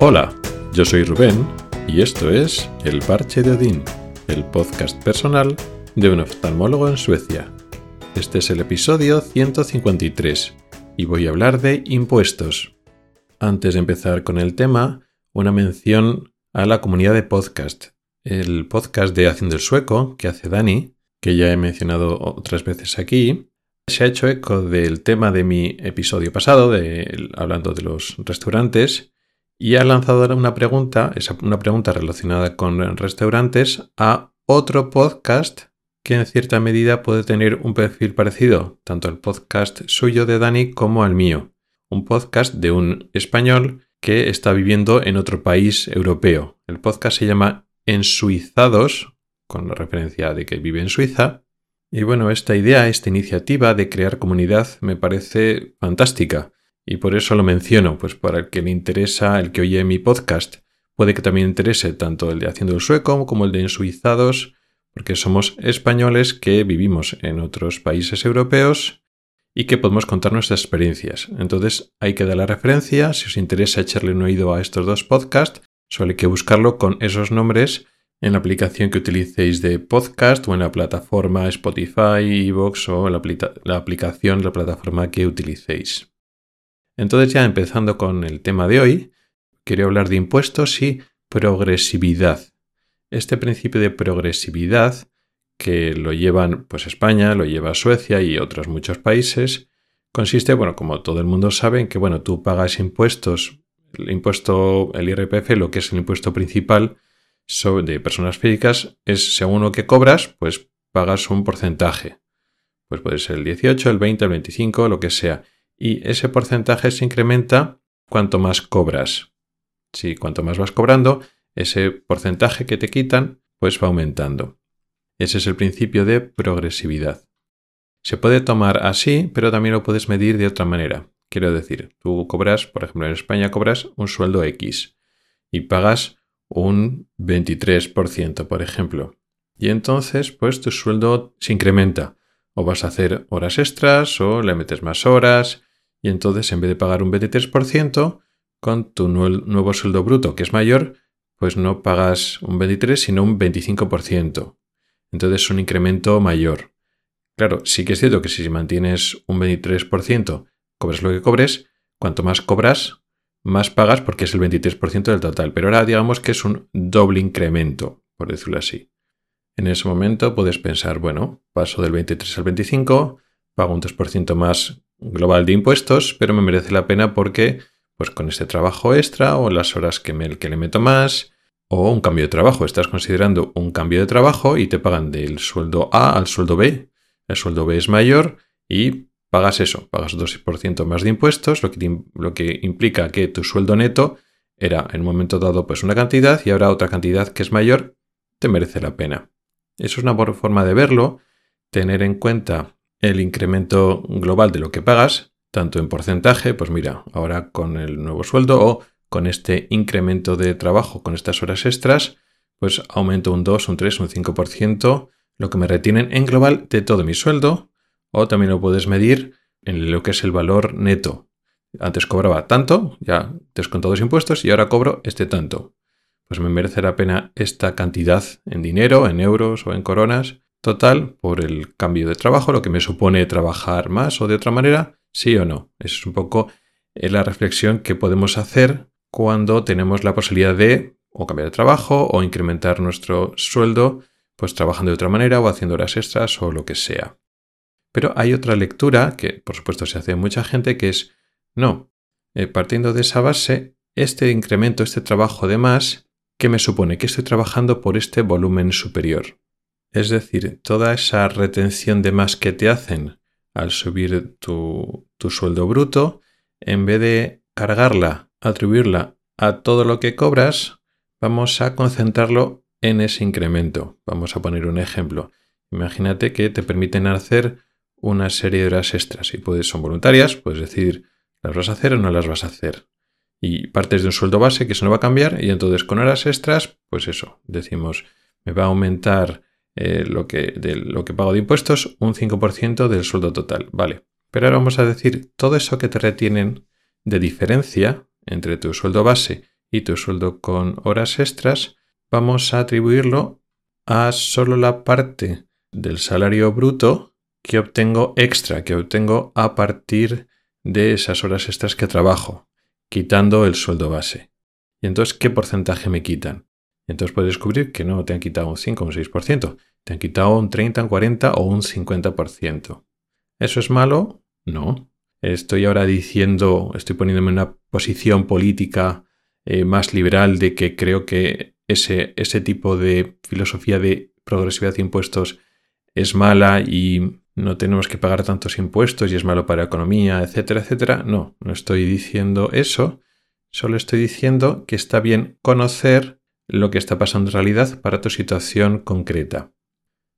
Hola, yo soy Rubén y esto es El Parche de Odín, el podcast personal de un oftalmólogo en Suecia. Este es el episodio 153 y voy a hablar de impuestos. Antes de empezar con el tema, una mención a la comunidad de podcast. El podcast de Haciendo el Sueco, que hace Dani, que ya he mencionado otras veces aquí, se ha hecho eco del tema de mi episodio pasado, de, hablando de los restaurantes, y ha lanzado una pregunta, una pregunta relacionada con restaurantes, a otro podcast que en cierta medida puede tener un perfil parecido, tanto al podcast suyo de Dani como al mío. Un podcast de un español que está viviendo en otro país europeo. El podcast se llama Ensuizados, con la referencia de que vive en Suiza, y bueno, esta idea, esta iniciativa de crear comunidad me parece fantástica y por eso lo menciono, pues para el que le interesa, el que oye mi podcast, puede que también interese tanto el de Haciendo el Sueco como el de Ensuizados, porque somos españoles que vivimos en otros países europeos y que podemos contar nuestras experiencias. Entonces hay que dar la referencia, si os interesa echarle un oído a estos dos podcasts, solo hay que buscarlo con esos nombres en la aplicación que utilicéis de podcast o en la plataforma Spotify, Evox o la, la aplicación, la plataforma que utilicéis. Entonces ya empezando con el tema de hoy, quería hablar de impuestos y progresividad. Este principio de progresividad que lo llevan pues España, lo lleva Suecia y otros muchos países, consiste, bueno, como todo el mundo sabe, en que bueno, tú pagas impuestos, el impuesto, el IRPF, lo que es el impuesto principal, de personas físicas es según lo que cobras, pues pagas un porcentaje. Pues puede ser el 18, el 20, el 25, lo que sea. Y ese porcentaje se incrementa cuanto más cobras. Si cuanto más vas cobrando, ese porcentaje que te quitan, pues va aumentando. Ese es el principio de progresividad. Se puede tomar así, pero también lo puedes medir de otra manera. Quiero decir, tú cobras, por ejemplo, en España cobras un sueldo X y pagas un 23%, por ejemplo. Y entonces, pues tu sueldo se incrementa. O vas a hacer horas extras o le metes más horas. Y entonces, en vez de pagar un 23%, con tu nuevo sueldo bruto, que es mayor, pues no pagas un 23, sino un 25%. Entonces es un incremento mayor. Claro, sí que es cierto que si mantienes un 23%, cobras lo que cobres, cuanto más cobras, más pagas porque es el 23% del total. Pero ahora digamos que es un doble incremento, por decirlo así. En ese momento puedes pensar, bueno, paso del 23 al 25, pago un 3% más global de impuestos, pero me merece la pena porque, pues con este trabajo extra o las horas que, me, que le meto más, o un cambio de trabajo. Estás considerando un cambio de trabajo y te pagan del sueldo A al sueldo B. El sueldo B es mayor y pagas eso, pagas 2% más de impuestos, lo que, implica que tu sueldo neto era en un momento dado pues una cantidad y ahora otra cantidad que es mayor, te merece la pena. Eso es una buena forma de verlo, tener en cuenta el incremento global de lo que pagas, tanto en porcentaje, pues mira, ahora con el nuevo sueldo o con este incremento de trabajo, con estas horas extras, pues aumento un 2, un 3, un 5%, lo que me retienen en global de todo mi sueldo, o también lo puedes medir en lo que es el valor neto. Antes cobraba tanto, ya descontados impuestos, y ahora cobro este tanto. Pues me merece la pena esta cantidad en dinero, en euros o en coronas, total, por el cambio de trabajo, lo que me supone trabajar más o de otra manera, sí o no. Esa es un poco eh, la reflexión que podemos hacer cuando tenemos la posibilidad de o cambiar de trabajo o incrementar nuestro sueldo, pues trabajando de otra manera o haciendo horas extras o lo que sea. Pero hay otra lectura, que por supuesto se hace mucha gente, que es, no, eh, partiendo de esa base, este incremento, este trabajo de más, ¿qué me supone? Que estoy trabajando por este volumen superior. Es decir, toda esa retención de más que te hacen al subir tu, sueldo bruto, en vez de cargarla, atribuirla a todo lo que cobras, vamos a concentrarlo en ese incremento. Vamos a poner un ejemplo. Imagínate que te permiten hacer una serie de horas extras y puedes, son voluntarias, puedes decidir las vas a hacer o no las vas a hacer. Y partes de un sueldo base que eso no va a cambiar y entonces con horas extras, pues eso, decimos, me va a aumentar eh, lo, que, de lo que pago de impuestos un 5% del sueldo total. Vale. Pero ahora vamos a decir todo eso que te retienen de diferencia entre tu sueldo base y tu sueldo con horas extras, vamos a atribuirlo a solo la parte del salario bruto que obtengo extra, que obtengo a partir de esas horas extras que trabajo, quitando el sueldo base. Y entonces, ¿qué porcentaje me quitan? Entonces puedes descubrir que no te han quitado un 5 o un 6%, te han quitado un 30, un 40 o un 50%. ¿Eso es malo? No. Estoy ahora diciendo, estoy poniéndome en una posición política eh, más liberal de que creo que ese, ese tipo de filosofía de progresividad de impuestos es mala y no tenemos que pagar tantos impuestos y es malo para la economía, etcétera, etcétera. No, no estoy diciendo eso. Solo estoy diciendo que está bien conocer lo que está pasando en realidad para tu situación concreta.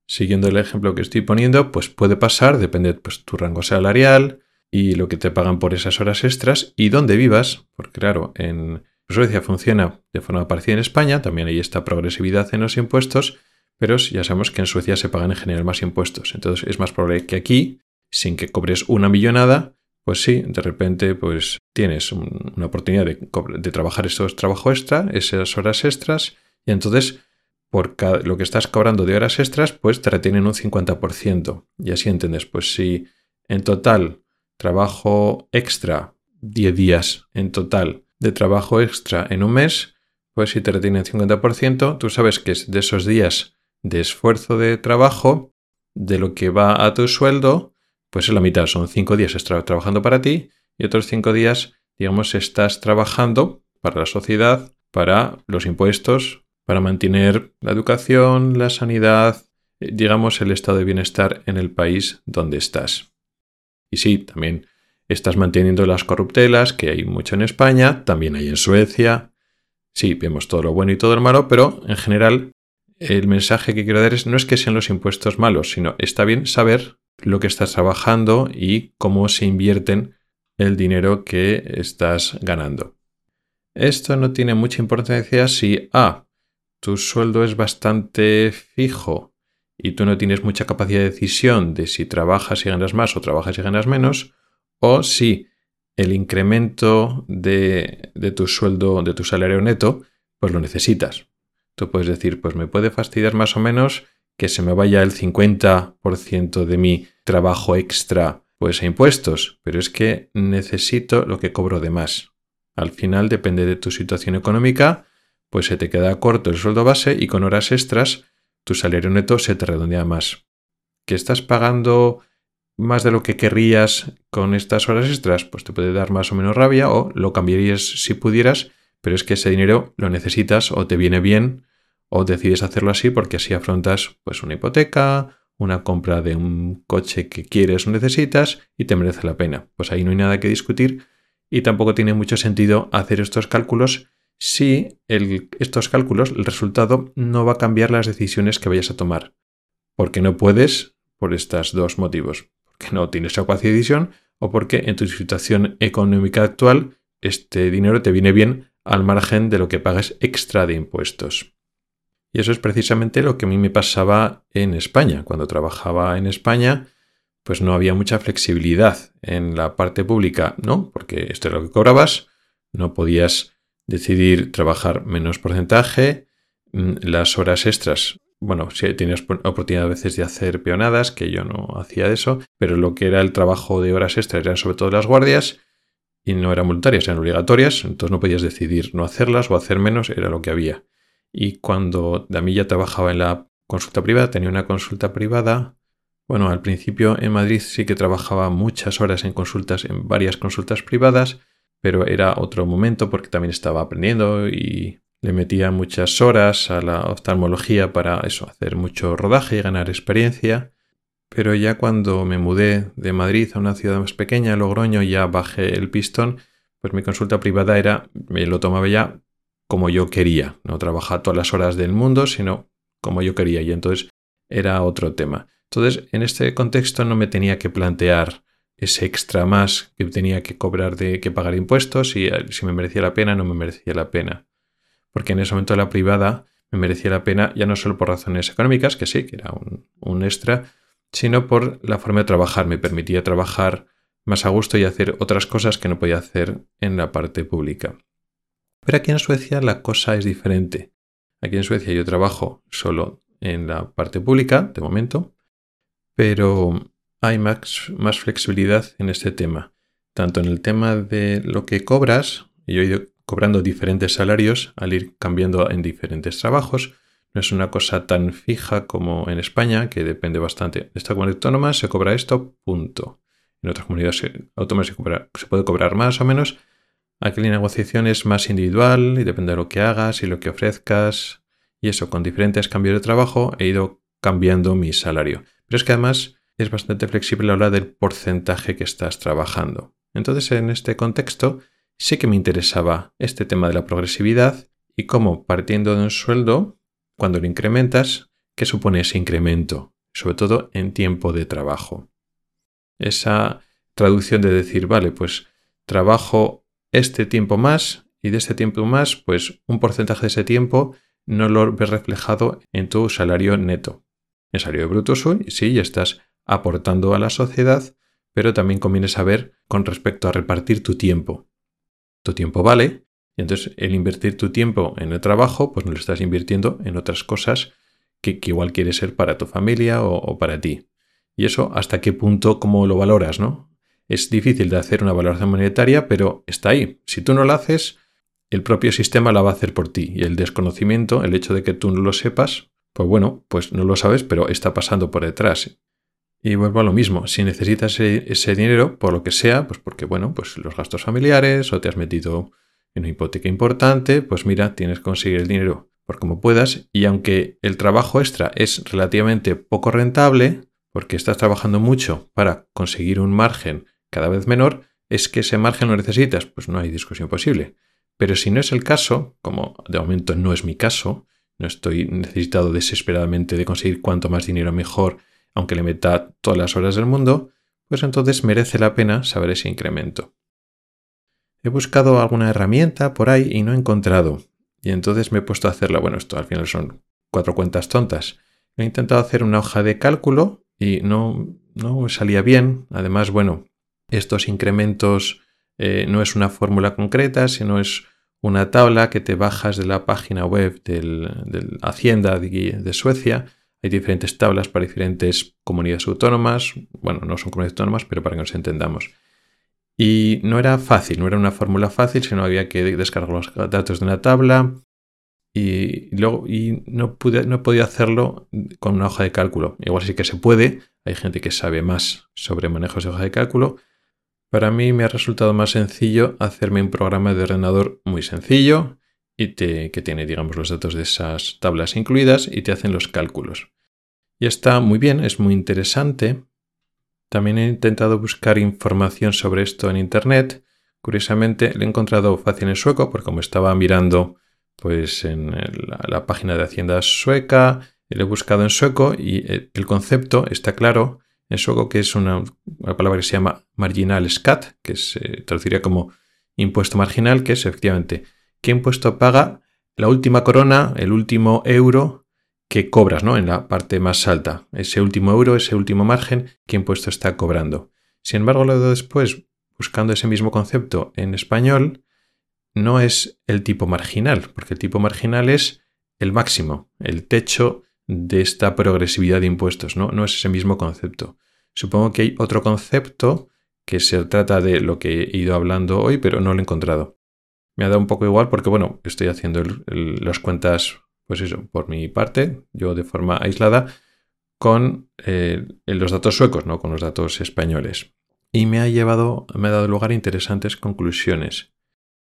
Siguiendo el ejemplo que estoy poniendo, pues puede pasar, depende de pues, tu rango salarial y lo que te pagan por esas horas extras y dónde vivas, porque claro, en Suecia funciona de forma parecida en España, también hay esta progresividad en los impuestos, pero ya sabemos que en Suecia se pagan en general más impuestos. Entonces es más probable que aquí, sin que cobres una millonada, pues sí, de repente pues tienes una oportunidad de, trabajar estos trabajos extra, esas horas extras, y entonces por lo que estás cobrando de horas extras, pues te retienen un 50%. Y así entiendes, pues si en total trabajo extra 10 días en total de trabajo extra en un mes, pues si te retienen 50%, tú sabes que de esos días de esfuerzo de trabajo, de lo que va a tu sueldo, pues es la mitad, son cinco días trabajando para ti y otros cinco días, digamos, estás trabajando para la sociedad, para los impuestos, para mantener la educación, la sanidad, eh, digamos, el estado de bienestar en el país donde estás. Y sí, también estás manteniendo las corruptelas, que hay mucho en España, también hay en Suecia. Sí, vemos todo lo bueno y todo lo malo, pero en general el mensaje que quiero dar es no es que sean los impuestos malos, sino está bien saber lo que estás trabajando y cómo se invierten el dinero que estás ganando. Esto no tiene mucha importancia si A, tu sueldo es bastante fijo y tú no tienes mucha capacidad de decisión de si trabajas y ganas más o trabajas y ganas menos, o si el incremento de, de tu sueldo, de tu salario neto, pues lo necesitas. Tú puedes decir, pues me puede fastidiar más o menos que se me vaya el 50% de mi trabajo extra pues a impuestos, pero es que necesito lo que cobro de más. Al final depende de tu situación económica, pues se te queda corto el sueldo base y con horas extras tu salario neto se te redondea más. ¿Que estás pagando más de lo que querrías con estas horas extras? Pues te puede dar más o menos rabia o lo cambiarías si pudieras, pero es que ese dinero lo necesitas o te viene bien o decides hacerlo así porque así afrontas pues una hipoteca, una compra de un coche que quieres o necesitas y te merece la pena. Pues ahí no hay nada que discutir y tampoco tiene mucho sentido hacer estos cálculos si estos cálculos, el resultado no va a cambiar las decisiones que vayas a tomar. Porque no puedes por estos dos motivos. Porque no tienes capacidad de decisión o porque en tu situación económica actual este dinero te viene bien al margen de lo que pagues extra de impuestos. Y eso es precisamente lo que a mí me pasaba en España. Cuando trabajaba en España, pues no había mucha flexibilidad en la parte pública, ¿no? Porque esto es lo que cobrabas, no podías decidir trabajar menos porcentaje, mm, las horas extras. Bueno, si tenías oportunidad a veces de hacer peonadas, que yo no hacía eso, pero lo que era el trabajo de horas extras eran sobre todo las guardias y no eran voluntarias, eran obligatorias, entonces no podías decidir no hacerlas o hacer menos, era lo que había. Y cuando ya trabajaba en la consulta privada, tenía una consulta privada. Bueno, al principio en Madrid sí que trabajaba muchas horas en consultas, en varias consultas privadas, pero era otro momento porque también estaba aprendiendo y le metía muchas horas a la oftalmología para eso, hacer mucho rodaje y ganar experiencia. Pero ya cuando me mudé de Madrid a una ciudad más pequeña, Logroño, ya bajé el pistón, pues mi consulta privada era, me lo tomaba ya como yo quería, no trabajar todas las horas del mundo, sino como yo quería y entonces era otro tema. Entonces, en este contexto no me tenía que plantear ese extra más que tenía que cobrar de que pagar impuestos y eh, si me merecía la pena no me merecía la pena. Porque en ese momento la privada me merecía la pena ya no solo por razones económicas, que sí, que era un, un extra, sino por la forma de trabajar. Me permitía trabajar más a gusto y hacer otras cosas que no podía hacer en la parte pública. Pero aquí en Suecia la cosa es diferente. Aquí en Suecia yo trabajo solo en la parte pública, de momento, pero hay más, flexibilidad en este tema. Tanto en el tema de lo que cobras, yo he ido cobrando diferentes salarios al ir cambiando en diferentes trabajos, no es una cosa tan fija como en España, que depende bastante. En esta comunidad autónoma se cobra esto, punto. En otras comunidades autónomas se puede cobrar más o menos. Aquí la negociación es más individual y depende de lo que hagas y lo que ofrezcas. Y eso, con diferentes cambios de trabajo he ido cambiando mi salario. Pero es que además es bastante flexible a la hora del porcentaje que estás trabajando. Entonces, en este contexto, sí que me interesaba este tema de la progresividad y cómo partiendo de un sueldo cuando lo incrementas, ¿qué supone ese incremento? Sobre todo en tiempo de trabajo. Esa traducción de decir, vale, pues trabajo este tiempo más y de este tiempo más, pues un porcentaje de ese tiempo no lo ves reflejado en tu salario neto. En salario bruto y sí, ya estás aportando a la sociedad, pero también conviene saber con respecto a repartir tu tiempo. Tu tiempo vale, y entonces el invertir tu tiempo en el trabajo, pues no lo estás invirtiendo en otras cosas que, igual quieres ser para tu familia o, para ti. Y eso, ¿hasta qué punto, cómo lo valoras, no? Es difícil de hacer una valoración monetaria, pero está ahí. Si tú no lo haces, el propio sistema la va a hacer por ti. Y el desconocimiento, el hecho de que tú no lo sepas, pues bueno, pues no lo sabes, pero está pasando por detrás. Y vuelvo a lo mismo, si necesitas ese dinero, por lo que sea, pues porque, bueno, pues los gastos familiares o te has metido en una hipoteca importante, pues mira, tienes que conseguir el dinero por como puedas y aunque el trabajo extra es relativamente poco rentable, porque estás trabajando mucho para conseguir un margen cada vez menor, es que ese margen lo necesitas, pues no hay discusión posible. Pero si no es el caso, como de momento no es mi caso, no estoy necesitado desesperadamente de conseguir cuanto más dinero mejor, aunque le meta todas las horas del mundo, pues entonces merece la pena saber ese incremento. He buscado alguna herramienta por ahí y no he encontrado. Y entonces me he puesto a hacerla. Bueno, esto al final son cuatro cuentas tontas. He intentado hacer una hoja de cálculo y no, no salía bien. Además, bueno, estos incrementos eh, no es una fórmula concreta, sino es una tabla que te bajas de la página web de Hacienda de, Suecia. Hay diferentes tablas para diferentes comunidades autónomas. Bueno, no son comunidades autónomas, pero para que nos entendamos. Y no era fácil, no era una fórmula fácil, sino había que descargar los datos de una tabla y, luego y no, pude, no podido hacerlo con una hoja de cálculo. Igual sí que se puede, hay gente que sabe más sobre manejos de hoja de cálculo. Para mí me ha resultado más sencillo hacerme un programa de ordenador muy sencillo y que tiene, digamos, los datos de esas tablas incluidas y te hacen los cálculos. Y está muy bien, es muy interesante también he intentado buscar información sobre esto en Internet. Curiosamente, lo he encontrado fácil en sueco, porque como estaba mirando pues, en la, página de Hacienda sueca, lo he buscado en sueco y el concepto está claro en sueco, que es una, palabra que se llama marginal scat, que se traduciría como impuesto marginal, que es efectivamente qué impuesto paga la última corona, el último euro que cobras ¿no? en la parte más alta. Ese último euro, ese último margen, ¿qué impuesto está cobrando? Sin embargo, luego después, buscando ese mismo concepto en español, no es el tipo marginal, porque el tipo marginal es el máximo, el techo de esta progresividad de impuestos, ¿no? No es ese mismo concepto. Supongo que hay otro concepto que se trata de lo que he ido hablando hoy, pero no lo he encontrado. Me ha dado un poco igual porque, bueno, estoy haciendo las cuentas pues eso, por mi parte, yo de forma aislada, con eh, los datos suecos, no con los datos españoles. Y me ha llevado, me ha dado lugar a interesantes conclusiones.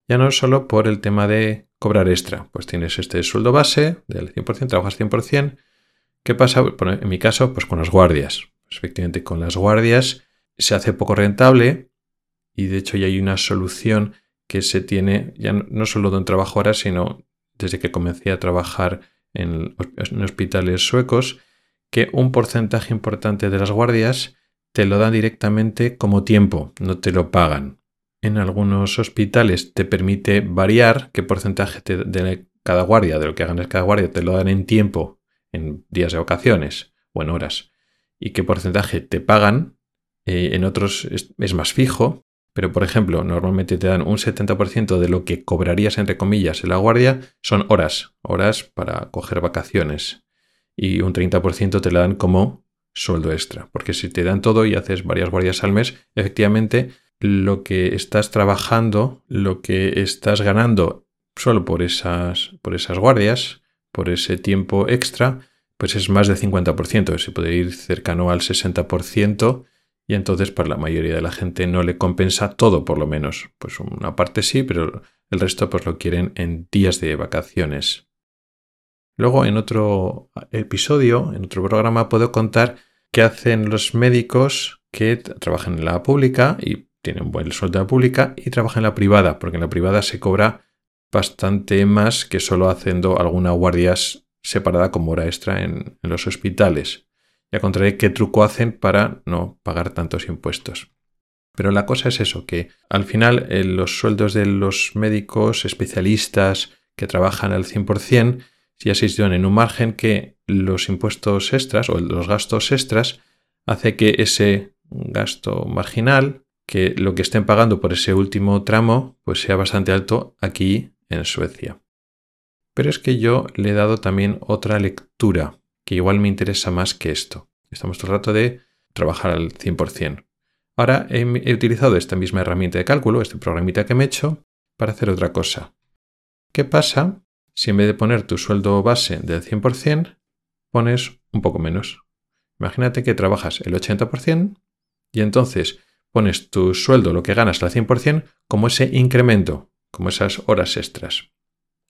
Ya no solo por el tema de cobrar extra, pues tienes este sueldo base del 100%, trabajas 100%. ¿Qué pasa? en mi caso, pues con las guardias. Pues efectivamente, con las guardias se hace poco rentable y de hecho ya hay una solución que se tiene, ya no solo de un trabajo ahora, sino desde que comencé a trabajar en, hospitales suecos, que un porcentaje importante de las guardias te lo dan directamente como tiempo, no te lo pagan. En algunos hospitales te permite variar qué porcentaje de cada guardia, de lo que ganas cada guardia, te lo dan en tiempo, en días de vacaciones o en horas, y qué porcentaje te pagan. Eh, en otros es, más fijo, pero por ejemplo, normalmente te dan un 70% de lo que cobrarías, entre comillas, en la guardia, son horas, horas para coger vacaciones. Y un 30% te la dan como sueldo extra, porque si te dan todo y haces varias guardias al mes, efectivamente lo que estás trabajando, lo que estás ganando solo por esas, por esas guardias, por ese tiempo extra, pues es más del 50%, se puede ir cercano al 60% y entonces para la mayoría de la gente no le compensa todo por lo menos. Pues una parte sí, pero el resto pues lo quieren en días de vacaciones. Luego en otro episodio, en otro programa, puedo contar qué hacen los médicos que trabajan en la pública y tienen buen sueldo en la pública y trabajan en la privada, porque en la privada se cobra bastante más que solo haciendo alguna guardias separada como hora extra en, los hospitales. Ya contaré qué truco hacen para no pagar tantos impuestos. Pero la cosa es eso, que al final eh, los sueldos de los médicos especialistas que trabajan al 100% ya se en un margen que los impuestos extras o los gastos extras hace que ese gasto marginal, que lo que estén pagando por ese último tramo, pues sea bastante alto aquí en Suecia. Pero es que yo le he dado también otra lectura que igual me interesa más que esto. Estamos todo el rato de trabajar al 100%. Ahora he, utilizado esta misma herramienta de cálculo, este programita que me he hecho, para hacer otra cosa. ¿Qué pasa si en vez de poner tu sueldo base del 100%, pones un poco menos? Imagínate que trabajas el 80% y entonces pones tu sueldo, lo que ganas al 100%, como ese incremento, como esas horas extras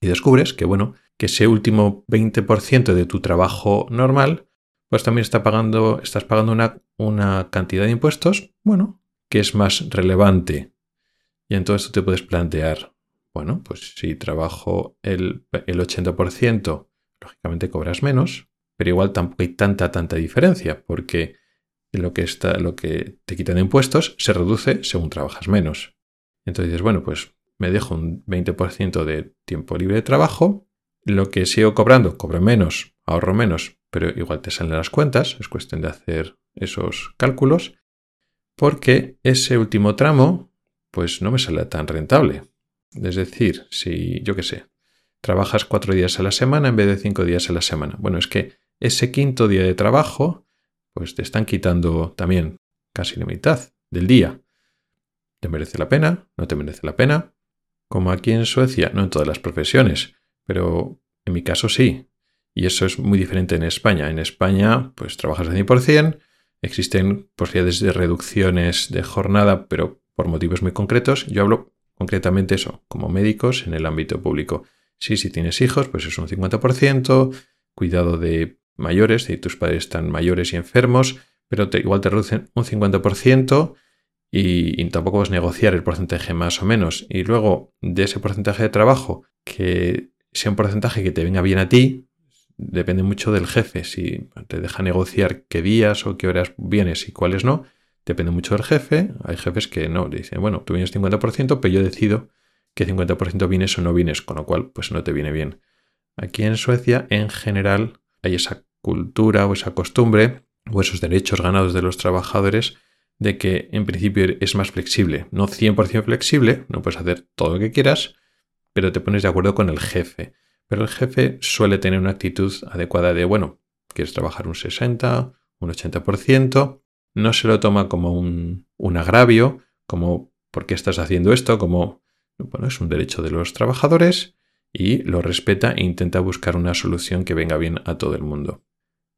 y descubres que, bueno, que ese último 20% de tu trabajo normal, pues también está pagando, estás pagando una, una cantidad de impuestos, bueno, que es más relevante. Y entonces tú te puedes plantear, bueno, pues si trabajo el, el 80%, lógicamente cobras menos, pero igual tampoco hay tanta, tanta diferencia, porque lo que, está, lo que te quitan de impuestos se reduce según trabajas menos. Entonces dices, bueno, pues me dejo un 20% de tiempo libre de trabajo, lo que sigo cobrando, cobro menos, ahorro menos, pero igual te salen las cuentas, es cuestión de hacer esos cálculos, porque ese último tramo, pues no me sale tan rentable. Es decir, si yo qué sé, trabajas cuatro días a la semana en vez de cinco días a la semana. Bueno, es que ese quinto día de trabajo, pues te están quitando también casi la mitad del día. ¿Te merece la pena? ¿No te merece la pena? como aquí en Suecia, no en todas las profesiones, pero en mi caso sí. Y eso es muy diferente en España. En España, pues trabajas al 100%, existen posibilidades de reducciones de jornada, pero por motivos muy concretos. Yo hablo concretamente eso, como médicos en el ámbito público. Sí, si tienes hijos, pues es un 50%, cuidado de mayores, si tus padres están mayores y enfermos, pero igual te reducen un 50% y, tampoco vas a negociar el porcentaje más o menos. Y luego de ese porcentaje de trabajo, que sea un porcentaje que te venga bien a ti, depende mucho del jefe. Si te deja negociar qué días o qué horas vienes y cuáles no, depende mucho del jefe. Hay jefes que no, dicen, bueno, tú vienes 50%, pero yo decido que 50% vienes o no vienes, con lo cual pues no te viene bien. Aquí en Suecia, en general, hay esa cultura o esa costumbre o esos derechos ganados de los trabajadores de que en principio es más flexible. No 100% flexible, no puedes hacer todo lo que quieras, pero te pones de acuerdo con el jefe. Pero el jefe suele tener una actitud adecuada de, bueno, quieres trabajar un 60, un 80%, no se lo toma como un, un agravio, como ¿por qué estás haciendo esto? Como, bueno, es un derecho de los trabajadores y lo respeta e intenta buscar una solución que venga bien a todo el mundo.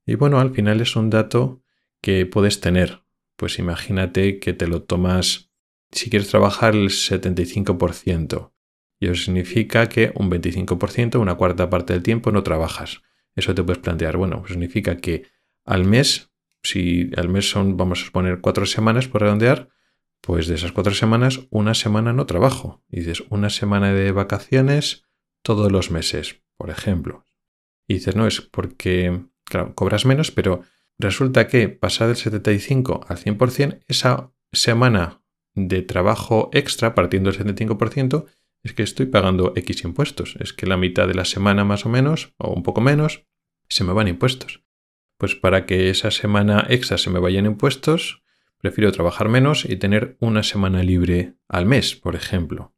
Y bueno, al final es un dato que puedes tener, pues imagínate que te lo tomas, si quieres trabajar el 75%, y eso significa que un 25%, una cuarta parte del tiempo no trabajas. Eso te puedes plantear, bueno, pues significa que al mes, si al mes son, vamos a poner cuatro semanas por redondear, pues de esas cuatro semanas, una semana no trabajo. Y dices, una semana de vacaciones todos los meses, por ejemplo. Y dices, no, es porque, claro, cobras menos, pero Resulta que pasar del 75 al 100%, esa semana de trabajo extra, partiendo del 75%, es que estoy pagando X impuestos. Es que la mitad de la semana más o menos, o un poco menos, se me van impuestos. Pues para que esa semana extra se me vayan impuestos, Prefiero trabajar menos y tener una semana libre al mes, por ejemplo.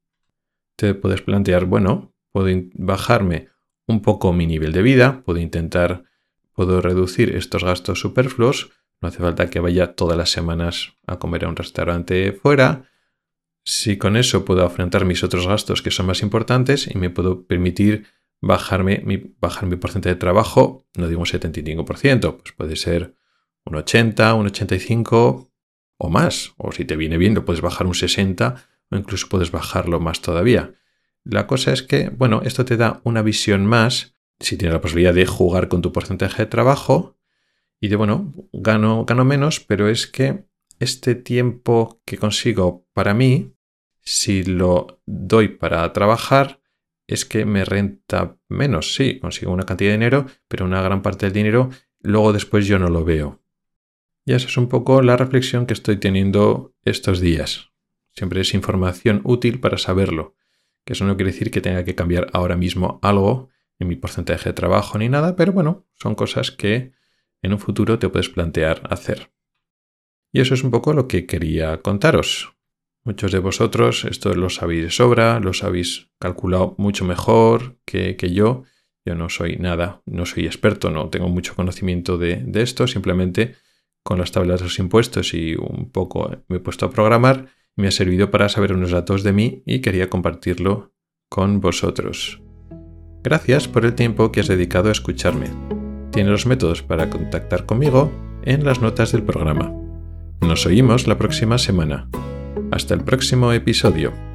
Te puedes plantear, bueno, puedo bajarme un poco mi nivel de vida, puedo intentar, puedo reducir estos gastos superfluos, no hace falta que vaya todas las semanas a comer a un restaurante fuera. Si con eso puedo afrontar mis otros gastos que son más importantes y me puedo permitir bajarme mi, bajar mi porcentaje de trabajo, no digo un 75%, pues puede ser un 80, un 85 o más. O si te viene bien, lo puedes bajar un 60 o incluso puedes bajarlo más todavía. La cosa es que, bueno, esto te da una visión más, si tienes la posibilidad de jugar con tu porcentaje de trabajo y de, bueno, gano, gano menos, pero es que este tiempo que consigo para mí, si lo doy para trabajar, es que me renta menos. Sí, consigo una cantidad de dinero, pero una gran parte del dinero luego después yo no lo veo. Y esa es un poco la reflexión que estoy teniendo estos días. Siempre es información útil para saberlo. Que eso no quiere decir que tenga que cambiar ahora mismo algo en mi porcentaje de trabajo ni nada, pero bueno, son cosas que en un futuro te puedes plantear hacer. Y eso es un poco lo que quería contaros. Muchos de vosotros esto lo sabéis de sobra, lo habéis calculado mucho mejor que, yo. Yo no soy nada, no soy experto, no tengo mucho conocimiento de, de esto, simplemente con las tablas de los impuestos y un poco me he puesto a programar me ha servido para saber unos datos de mí y quería compartirlo con vosotros. Gracias por el tiempo que has dedicado a escucharme. Tienes los métodos para contactar conmigo en las notas del programa. Nos oímos la próxima semana. Hasta el próximo episodio.